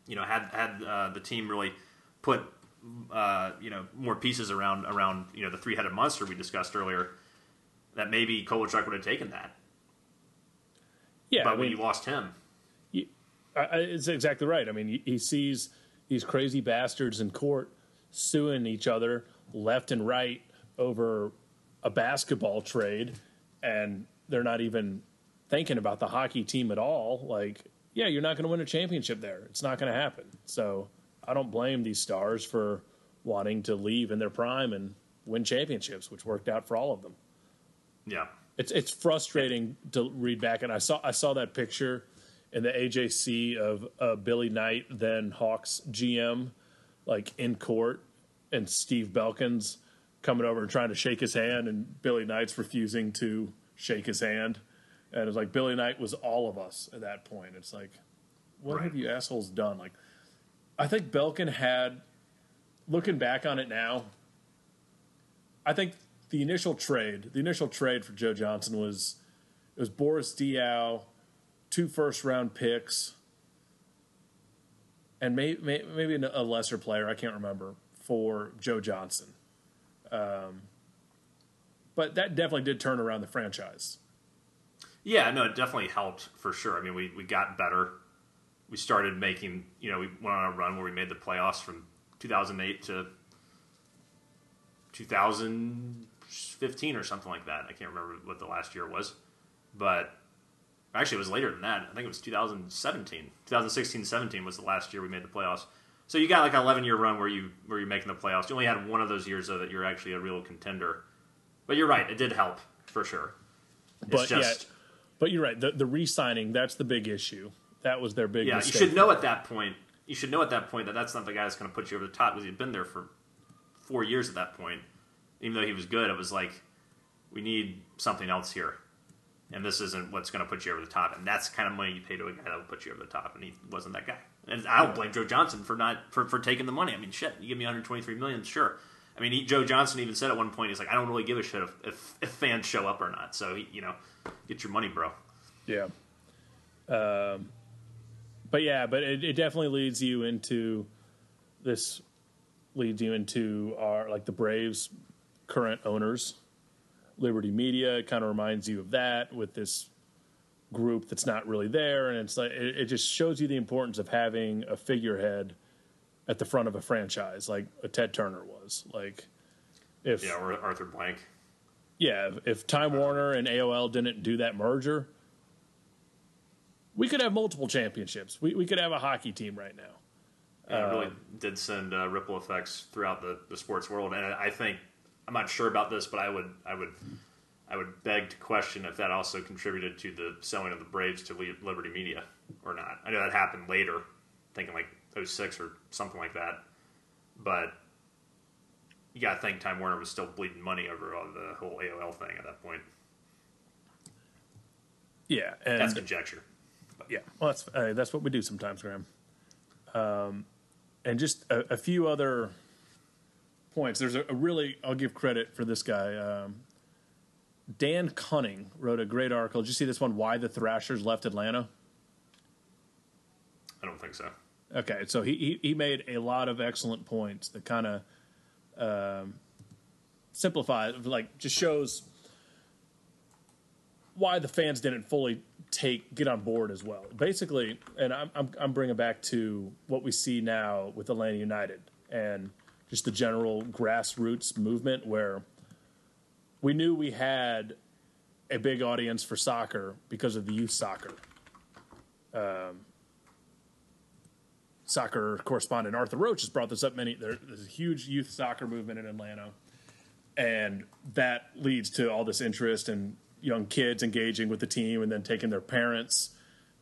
you know, had had uh, the team really put, uh, you know, more pieces around around you know the three headed monster we discussed earlier, that maybe Kovalchuk would have taken that. Yeah, but I mean, when you lost him, you, I, it's exactly right. I mean, he sees these crazy bastards in court suing each other left and right over a basketball trade, and they're not even thinking about the hockey team at all. Like, yeah, you're not going to win a championship there. It's not going to happen. So I don't blame these stars for wanting to leave in their prime and win championships, which worked out for all of them. Yeah. It's it's frustrating to read back, and I saw I saw that picture in the AJC of uh, Billy Knight, then Hawks GM, like in court, and Steve Belkins coming over and trying to shake his hand, and Billy Knight's refusing to shake his hand, and it's like Billy Knight was all of us at that point. It's like, what right. have you assholes done? Like, I think Belkin had, looking back on it now, I think the initial trade, the initial trade for Joe Johnson was it was Boris Diaw, two first round picks, and may, may, maybe a lesser player I can't remember for Joe Johnson. Um, but that definitely did turn around the franchise. Yeah, no, it definitely helped for sure. I mean, we, we got better. We started making, you know, we went on a run where we made the playoffs from 2008 to 2015 or something like that. I can't remember what the last year was, but actually it was later than that. I think it was 2017. 2016 17 was the last year we made the playoffs. So you got like an 11 year run where you where you're making the playoffs. You only had one of those years though that you're actually a real contender. But you're right, it did help for sure. It's But just yeah, but you're right. The the re-signing that's the big issue. That was their big yeah, you should know at that point. You should know at that point that that's not the guy that's going to put you over the top because he'd been there for four years at that point. Even though he was good, it was like we need something else here, and this isn't what's going to put you over the top. And that's the kind of money you pay to a guy that will put you over the top, and he wasn't that guy. And I don't blame Joe Johnson for not for, for taking the money. I mean, shit, you give me 123 million, sure. I mean, he, Joe Johnson even said at one point, he's like, I don't really give a shit if, if, if fans show up or not. So he, you know, get your money, bro. Yeah. Um, but yeah, but it, it definitely leads you into this leads you into our like the Braves current owners, Liberty Media. It kind of reminds you of that with this group that's not really there, and it's like it, it just shows you the importance of having a figurehead at the front of a franchise, like a Ted Turner was. Like if Yeah, or Arthur Blank. yeah, if- if Time Warner and AOL didn't do that merger, we could have multiple championships. We we could have a hockey team right now. Yeah, it really did send uh, ripple effects throughout the, the sports world, and I think I'm not sure about this, but I would I would I would beg to question if that also contributed to the selling of the Braves to Liberty Media or not. I know that happened later, thinking like 06 or something like that, but you got to think Time Warner was still bleeding money over all the whole AOL thing at that point. Yeah, and That's conjecture. yeah, well, that's uh, that's what we do sometimes, Graham. Um, and just a, a few other points. There's a, a really I'll give credit for this guy. Um, Dan Cunning wrote a great article. Did you see this one? Why the Thrashers left Atlanta? I don't think so. Okay, so he, he he made a lot of excellent points that kind of um, simplify, like just shows why the fans didn't fully take get on board as well. Basically, and I'm I'm, I'm bringing back to what we see now with Atlanta United and just the general grassroots movement where we knew we had a big audience for soccer because of the youth soccer um, soccer correspondent Arthur Roach has brought this up many. There, there's a huge youth soccer movement in Atlanta, and that leads to all this interest and young kids engaging with the team, and then taking their parents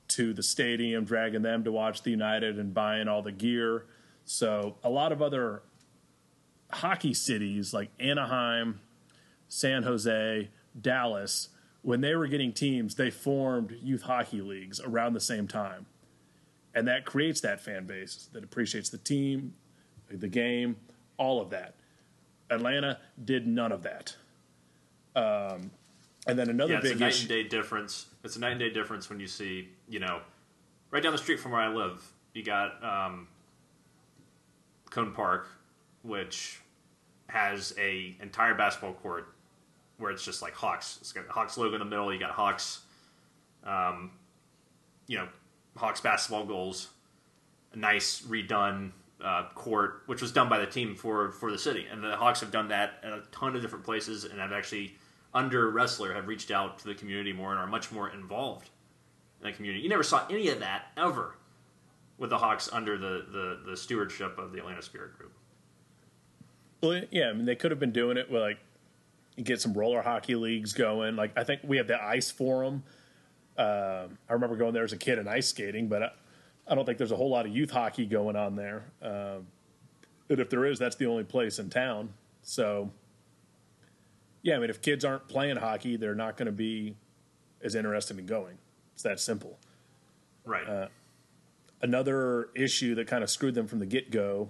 to the stadium, dragging them to watch the United, and buying all the gear. So a lot of other hockey cities like Anaheim, San Jose, Dallas, when they were getting teams, they formed youth hockey leagues around the same time and that creates that fan base that appreciates the team, the game, all of that. Atlanta did none of that. Um, and then another Yeah, it's a big night and day difference. It's a night and day difference when you see, you know, right down the street from where I live, you got um, Coan Park, which has a entire basketball court where it's just like Hawks. It's got Hawks logo in the middle. You got Hawks, um, you know, Hawks basketball goals. A nice redone uh, court, which was done by the team for for the city, and the Hawks have done that at a ton of different places, and have actually under Ressler have reached out to the community more and are much more involved in the community. You never saw any of that ever with the Hawks under the the, the stewardship of the Atlanta Spirit Group. Well, yeah, I mean, they could have been doing it with like get some roller hockey leagues going. Like I think we have the ice forum. Um, I remember going there as a kid and ice skating, but I, I don't think there's a whole lot of youth hockey going on there. Um, and if there is, that's the only place in town. So, yeah, I mean, if kids aren't playing hockey, they're not going to be as interested in going. It's that simple. Right. another issue that kind of screwed them from the get go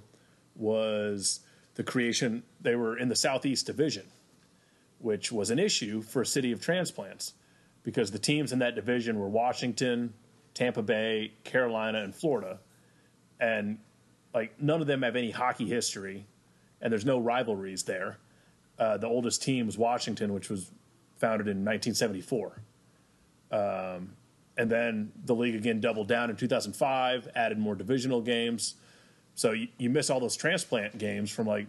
was the creation. They were in the Southeast Division, which was an issue for a city of transplants because the teams in that division were Washington, Tampa Bay, Carolina, and Florida. And like none of them have any hockey history, and there's no rivalries there. uh, the oldest team was Washington, which was founded in 1974. Um, and then the league again doubled down in 2005, added more divisional games. So you, you miss all those transplant games from like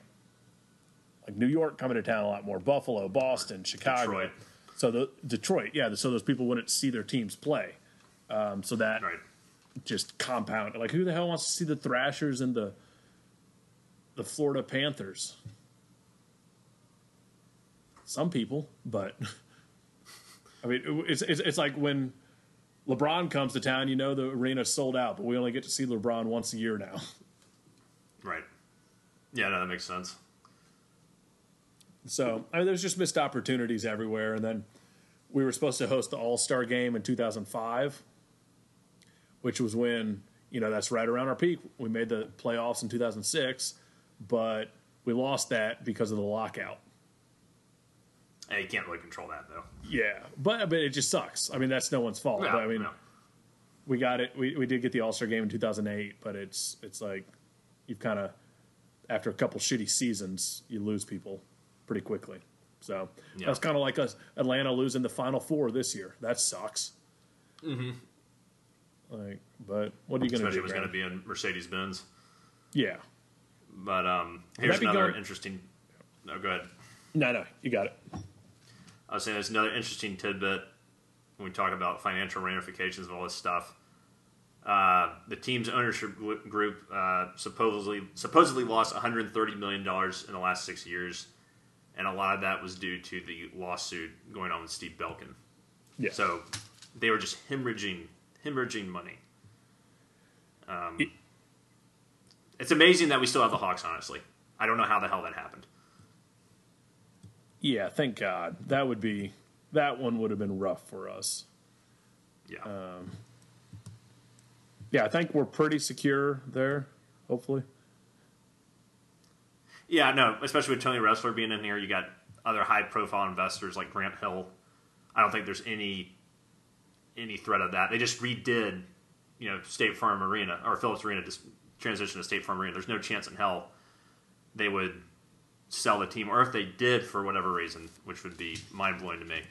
like New York coming to town a lot more, Buffalo, Boston, Chicago. Detroit. So the Detroit, yeah. So those people wouldn't see their teams play. Um, so that Right. just compound. Like who the hell wants to see the Thrashers and the the Florida Panthers? Some people, but I mean, it's it's, it's like when LeBron comes to town, you know the arena's sold out, but we only get to see LeBron once a year now. Yeah, no, that makes sense. So I mean, there's just missed opportunities everywhere. And then we were supposed to host the All Star game in 2005, which was when you know that's right around our peak. We made the playoffs in 2006, but we lost that because of the lockout. Hey, you can't really control that though. Yeah, but but it just sucks. I mean, that's no one's fault. Yeah, but I mean, no. we got it. We we did get the All Star game in 2008, but it's it's like you've kind of after a couple shitty seasons, you lose people pretty quickly. So Yeah. that's kind of like us Atlanta losing the Final Four this year. That sucks. Mm-hmm. Like, but what are you going to especially do? if it's going to be in Mercedes Benz. Yeah. But um, here's another going- interesting. No, go ahead. No, no, you got it. I was saying there's another interesting tidbit when we talk about financial ramifications of all this stuff. Uh, the team's ownership group uh, supposedly supposedly lost 130 million dollars in the last six years, and a lot of that was due to the lawsuit going on with Steve Belkin. Yeah. So they were just hemorrhaging hemorrhaging money. Um, It- it's amazing that we still have the Hawks. Honestly, I don't know how the hell that happened. yeah, thank God. That would be that one would have been rough for us. Yeah. Yeah, I think we're pretty secure there. Hopefully. Yeah, no, especially with Tony Ressler being in here, you got other high profile investors like Grant Hill. I don't think there's any any threat of that. They just redid, you know, State Farm Arena or Philips Arena just transitioned to State Farm Arena. There's no chance in hell they would sell the team, or if they did for whatever reason, which would be mind blowing to me.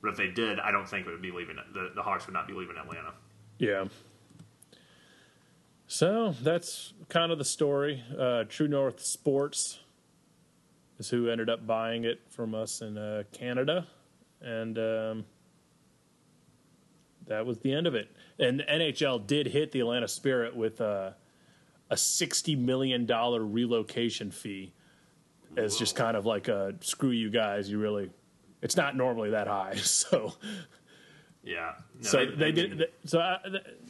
But if they did, I don't think it would be leaving. The, the Hawks would not be leaving Atlanta. Yeah. So that's kind of the story. Uh, True North Sports is who ended up buying it from us in uh, Canada, and um, that was the end of it. And the NHL did hit the Atlanta Spirit with uh, a sixty million dollar relocation fee, as just kind of like a screw you guys. You really, it's not normally that high, so. Yeah. No, So they, did. They, so I,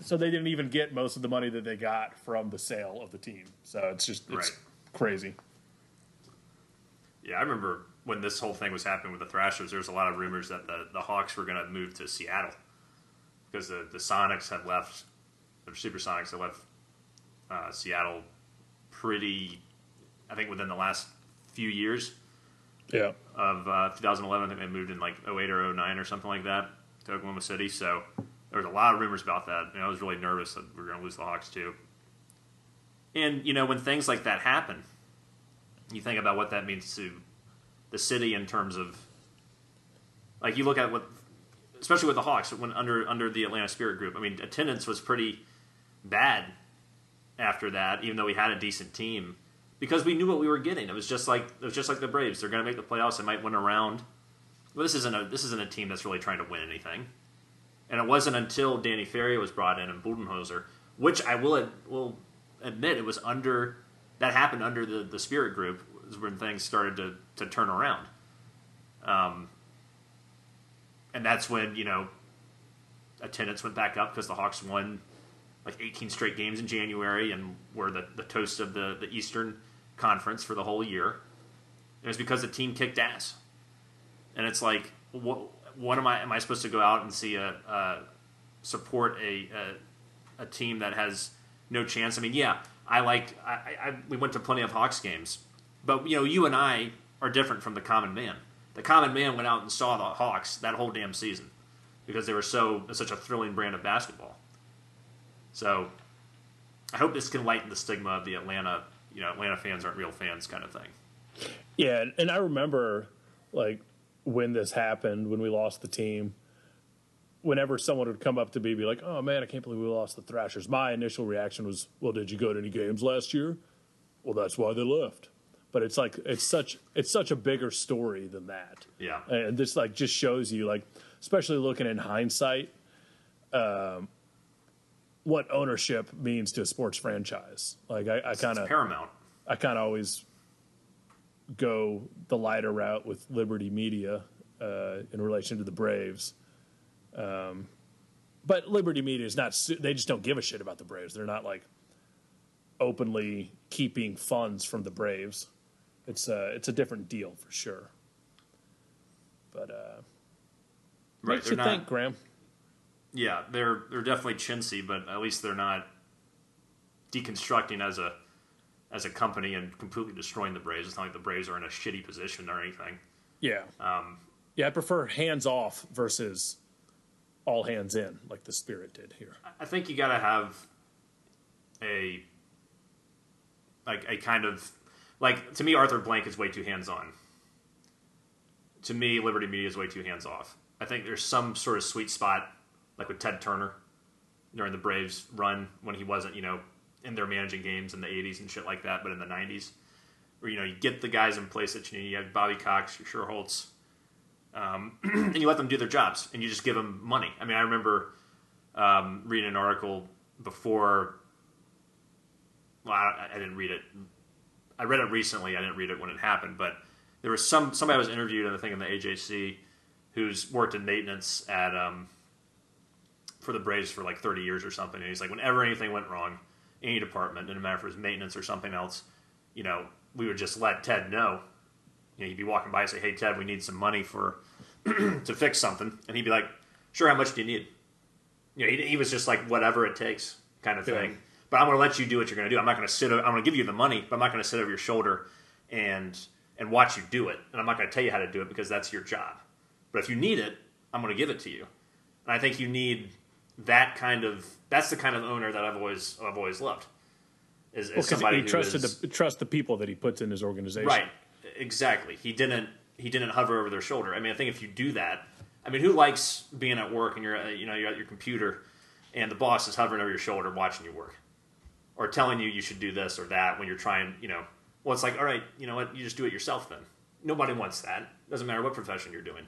so they didn't even get most of the money that they got from the sale of the team. So it's just it's Right. crazy. Yeah, I remember when this whole thing was happening with the Thrashers. There was a lot of rumors that the, the Hawks were going to move to Seattle because the, the Sonics had left, the Supersonics had left uh, Seattle pretty, I think, within the last few years Yeah. of uh, 2011. I think they moved in like 08 or 09 or something like that to Oklahoma City. So there was a lot of rumors about that. And I was really nervous that we were going to lose the Hawks too. And, you know, when things like that happen, you think about what that means to the city in terms of, like, you look at what, especially with the Hawks, when under under the Atlanta Spirit Group. I mean, attendance was pretty bad after that, even though we had a decent team, because we knew what we were getting. It was just like it was just like the Braves. They're going to make the playoffs. They might win a round. This isn't a this isn't a team that's really trying to win anything. And it wasn't until Danny Ferry was brought in and Budenholzer, which I will ad, will admit it was under that happened under the, the Spirit Group was when things started to, to turn around. Um, and that's when you know attendance went back up because the Hawks won like 18 straight games in January and were the, the toast of the, the Eastern Conference for the whole year. It was because the team kicked ass. And it's like, what, what am I? Am I supposed to go out and see a, uh, support a, a a team that has no chance? I mean, yeah, I like. I, I we went to plenty of Hawks games, but you know, you and I are different from the common man. The common man went out and saw the Hawks that whole damn season because they were so such a thrilling brand of basketball. So, I hope this can lighten the stigma of the Atlanta, you know, Atlanta fans aren't real fans kind of thing. Yeah, and I remember like when this happened, when we lost the team. Whenever someone would come up to me, and be like, "Oh man, I can't believe we lost the Thrashers." My initial reaction was, "Well, did you go to any games last year?" Well, that's why they left. But it's like it's such it's such a bigger story than that. Yeah. and this like just shows you like, especially looking in hindsight, um, what ownership means to a sports franchise. Like I, I kind of Paramount. I kind of always go the lighter route with Liberty Media uh, in relation to the Braves. Um, but Liberty Media is not, they just don't give a shit about the Braves. They're not like openly keeping funds from the Braves. It's, uh, it's a different deal for sure. But uh, Right. They're you not. think, Graham. Yeah, they're they're definitely chintzy, but at least they're not deconstructing as a as a company and completely destroying the Braves. It's not like the Braves are in a shitty position or anything. Yeah. Um, Yeah, I prefer hands off versus all hands in, like the Spirit did here. I think you got to have a like a kind of like to me Arthur Blank is way too hands on. To me, Liberty Media is way too hands off. I think there's some sort of sweet spot, like with Ted Turner during the Braves run when he wasn't, you know, in there managing games in the '80s and shit like that, but in the '90s, where you know you get the guys in place that you need. You have Bobby Cox, your Schuerholz, um, and you let them do their jobs, and you just give them money. I mean, I remember um, reading an article before. Well, I, I didn't read it. I read it recently. I didn't read it when it happened, but there was some somebody I was interviewed, I think, in the AJC, who's worked in maintenance at um, for the Braves for like 30 years or something. And he's like, whenever anything went wrong, any department, didn't matter if it was maintenance or something else, you know, we would just let Ted know. You know, he'd be walking by and say, "Hey, Ted, we need some money for to fix something," and he'd be like, "Sure, how much do you need?" You know, he, he was just like, "Whatever it takes," kind of Yeah. thing. But I'm going to let you do what you're going to do. I'm not going to sit. I'm going to give you the money, but I'm not going to sit over your shoulder and and watch you do it. And I'm not going to tell you how to do it because that's your job. But if you need it, I'm going to give it to you. And I think you need that kind of. That's the kind of owner that I've always I've always loved. Is, is Because somebody he who trusted is- the, trust the people that he puts in his organization. Right. Exactly. He didn't. He didn't hover over their shoulder. I mean, I think if you do that, I mean, who likes being at work and you're, you know, you're at your computer, and the boss is hovering over your shoulder watching you work, or telling you you should do this or that when you're trying, you know, well, it's like, all right, you know what, you just do it yourself then. Nobody wants that. Doesn't matter what profession you're doing.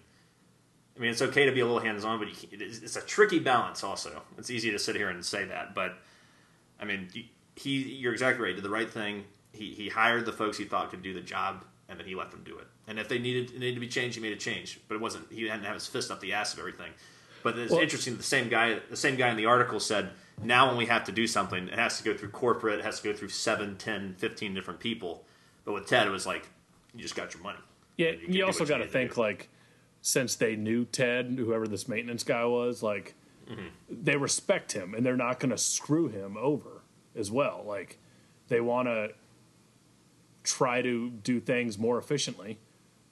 I mean, it's okay to be a little hands-on, but you, can't- it is, a tricky balance. Also, it's easy to sit here and say that, but I mean, he, you're exactly right. Did the right thing. He, he hired the folks he thought could do the job, and then he let them do it. And if they needed it needed to be changed, he made a change. But it wasn't. He hadn't have his fist up the ass of everything. But it's Well- interesting. that The same guy, the same guy in the article said, now when we have to do something, it has to go through corporate. It has to go through 7, 10, 15 different people. But with Ted, it was like you just got your money. Yeah, you you, also got to think do. like since they knew Ted, whoever this maintenance guy was, like Mm-hmm. they respect him and they're not going to screw him over as well. Like they want to try to do things more efficiently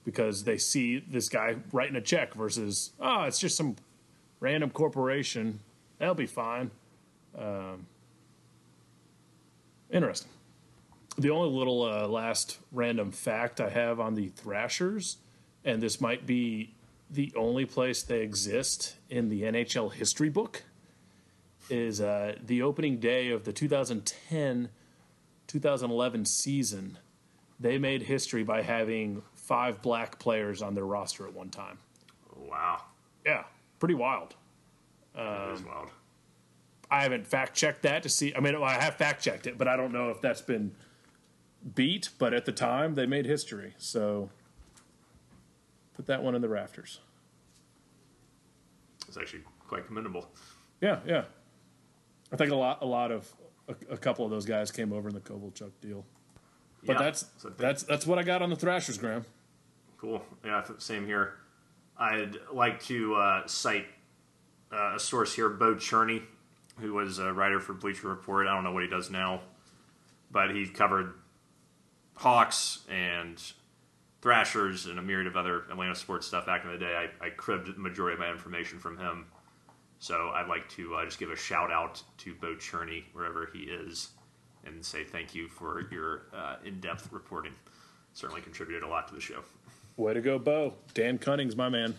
because they see this guy writing a check versus oh, it's just some random corporation. That'll be fine. Um, interesting. The only little uh, last random fact I have on the Thrashers, and this might be the only place they exist in the NHL history book, is uh, the opening day of the 2010 2011 season. They made history by having five black players on their roster at one time. Wow, Yeah, pretty wild. that Um, is wild. I haven't fact checked that to see. I mean, I have fact checked it, but I don't know if that's been beat. But at the time, they made history. So put that one in the rafters. It's actually quite commendable. Yeah, yeah. I think a lot, a lot of a, a couple of those guys came over in the Kovalchuk deal. But Yeah. that's So think- that's that's what I got on the Thrashers, Graham. Cool. Yeah, same here. I'd like to uh, cite uh, a source here, Bo Cherney, who was a writer for Bleacher Report. I don't know what he does now, but he covered Hawks and Thrashers and a myriad of other Atlanta sports stuff back in the day. I, I cribbed the majority of my information from him. So I'd like to uh, just give a shout out to Bo Cherney, wherever he is, and say thank you for your uh, in depth reporting. certainly contributed a lot to the show. Way to go, Bo. Dan Cunnings, my man.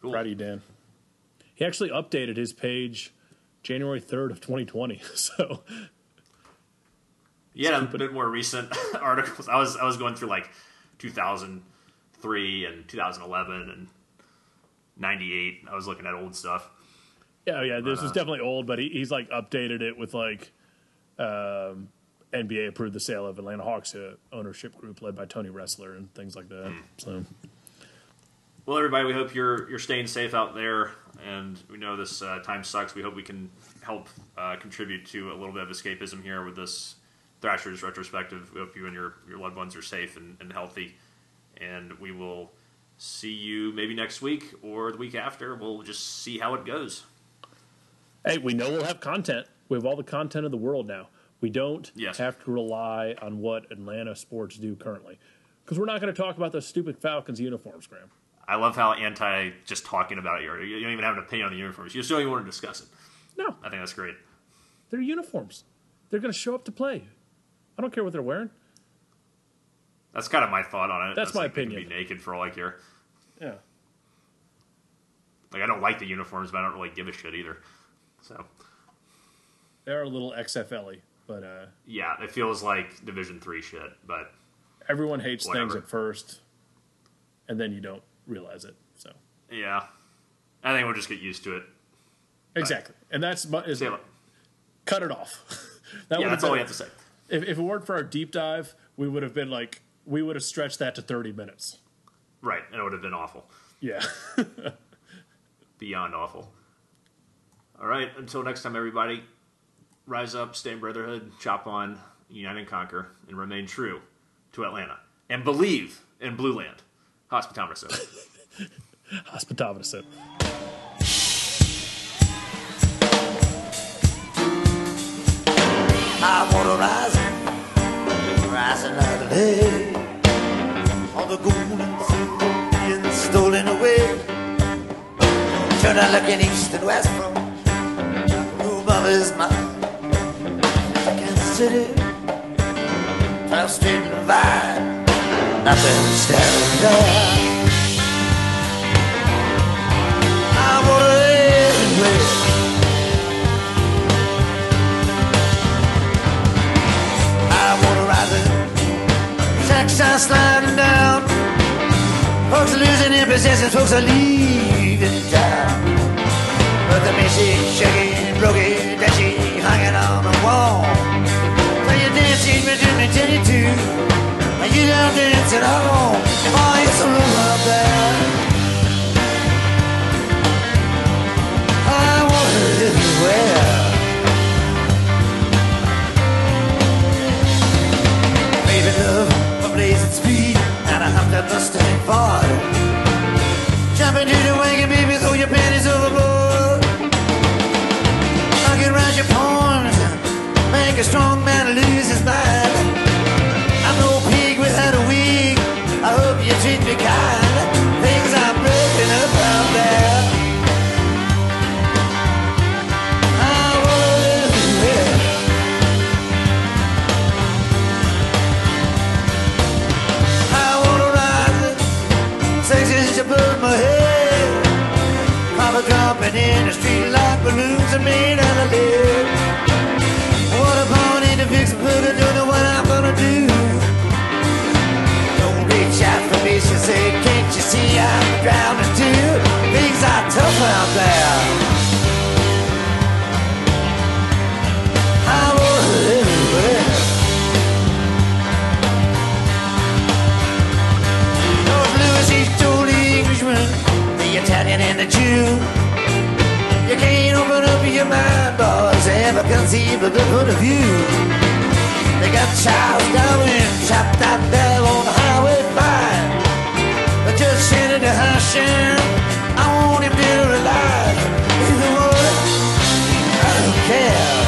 Cool. Proud of you, Dan. He actually updated his page January 3rd of 2020. So Yeah, a bit more recent articles. I was I was going through like 2003 and 2011 and 98. I was looking at old stuff. Yeah, yeah, this is uh, definitely old, but he, he's like updated it with like um, NBA approved the sale of Atlanta Hawks to ownership group led by Tony Ressler and things like that. So Well, everybody, we hope you're you're staying safe out there, and we know this uh, time sucks. We hope we can help uh, contribute to a little bit of escapism here with this Thrashers retrospective. We hope you and your your loved ones are safe and, and healthy, and we will see you maybe next week or the week after. We'll just see how it goes. hey, we know we'll have content. We have all the content of the world now. We don't Yes. have to rely on what Atlanta sports do currently. Because we're not going to talk about those stupid Falcons uniforms, Graham. I love how anti just talking about it. You. You don't even have an opinion on the uniforms. You just don't even want to discuss it. No, I think that's great. they're uniforms. They're going to show up to play. I don't care what they're wearing. That's kind of my thought on it. That's my like they opinion. Be naked for all I care. Yeah. Like I don't like the uniforms, but I don't really give a shit either. So They're a little XFL but uh, yeah, it feels like Division Three shit. But everyone hates things at first, and then you don't realize it. So yeah, I think we'll just get used to it. exactly, and that's is cut it off. that yeah, that's all we have to say. If, if it weren't for our deep dive, we would have been like we would have stretched that to thirty minutes. Right, and it would have been awful, Yeah. beyond awful. All right, until next time, everybody, rise up, stay in brotherhood, chop on, unite and conquer, and remain true to Atlanta and believe in Blue Land. Hospitality. Hospitality. I wanna rise, rise another day. All the gold and being stolen away. Turn out looking east and west from room of his mind. Kansas City, 12th Street and Vine, nothing staring down. I wanna live Texas sliding down. Folks are losing their possessions, folks are leaving town. But the music shaking, broken, dashy, hanging on the wall. So you dancing between me, tell you two. And you don't dance at all. Said, can't you see I'm drowning too? Things are tough out there. I wanna live everywhere. George Lewis, he told the Englishman, the Italian and the Jew. You can't open up your mind, boys, ever conceive of the point of view. They got Charles Darwin chopped out there 5. But just to Hashem. I want him dead or alive. Either one, I don't care.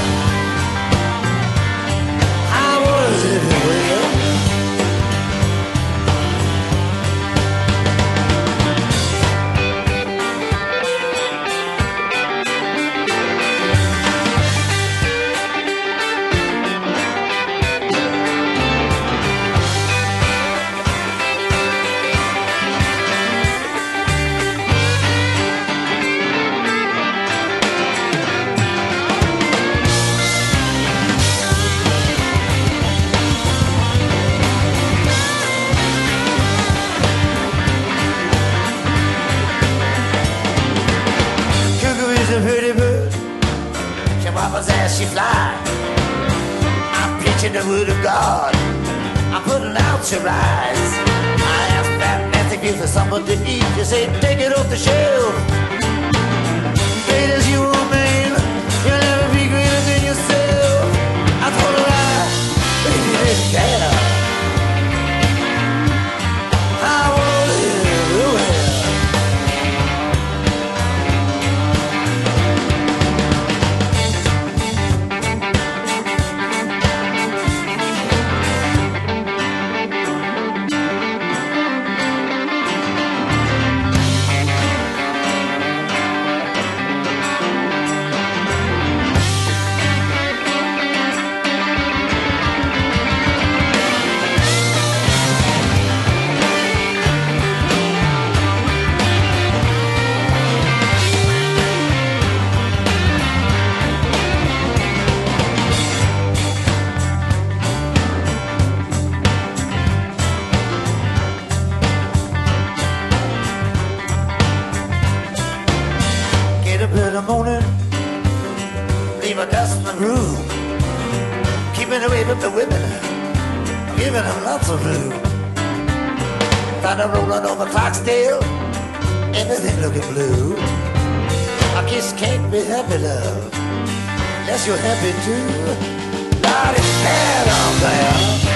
monkeys can't be happy, love, unless you're happy too. Not a cat on there.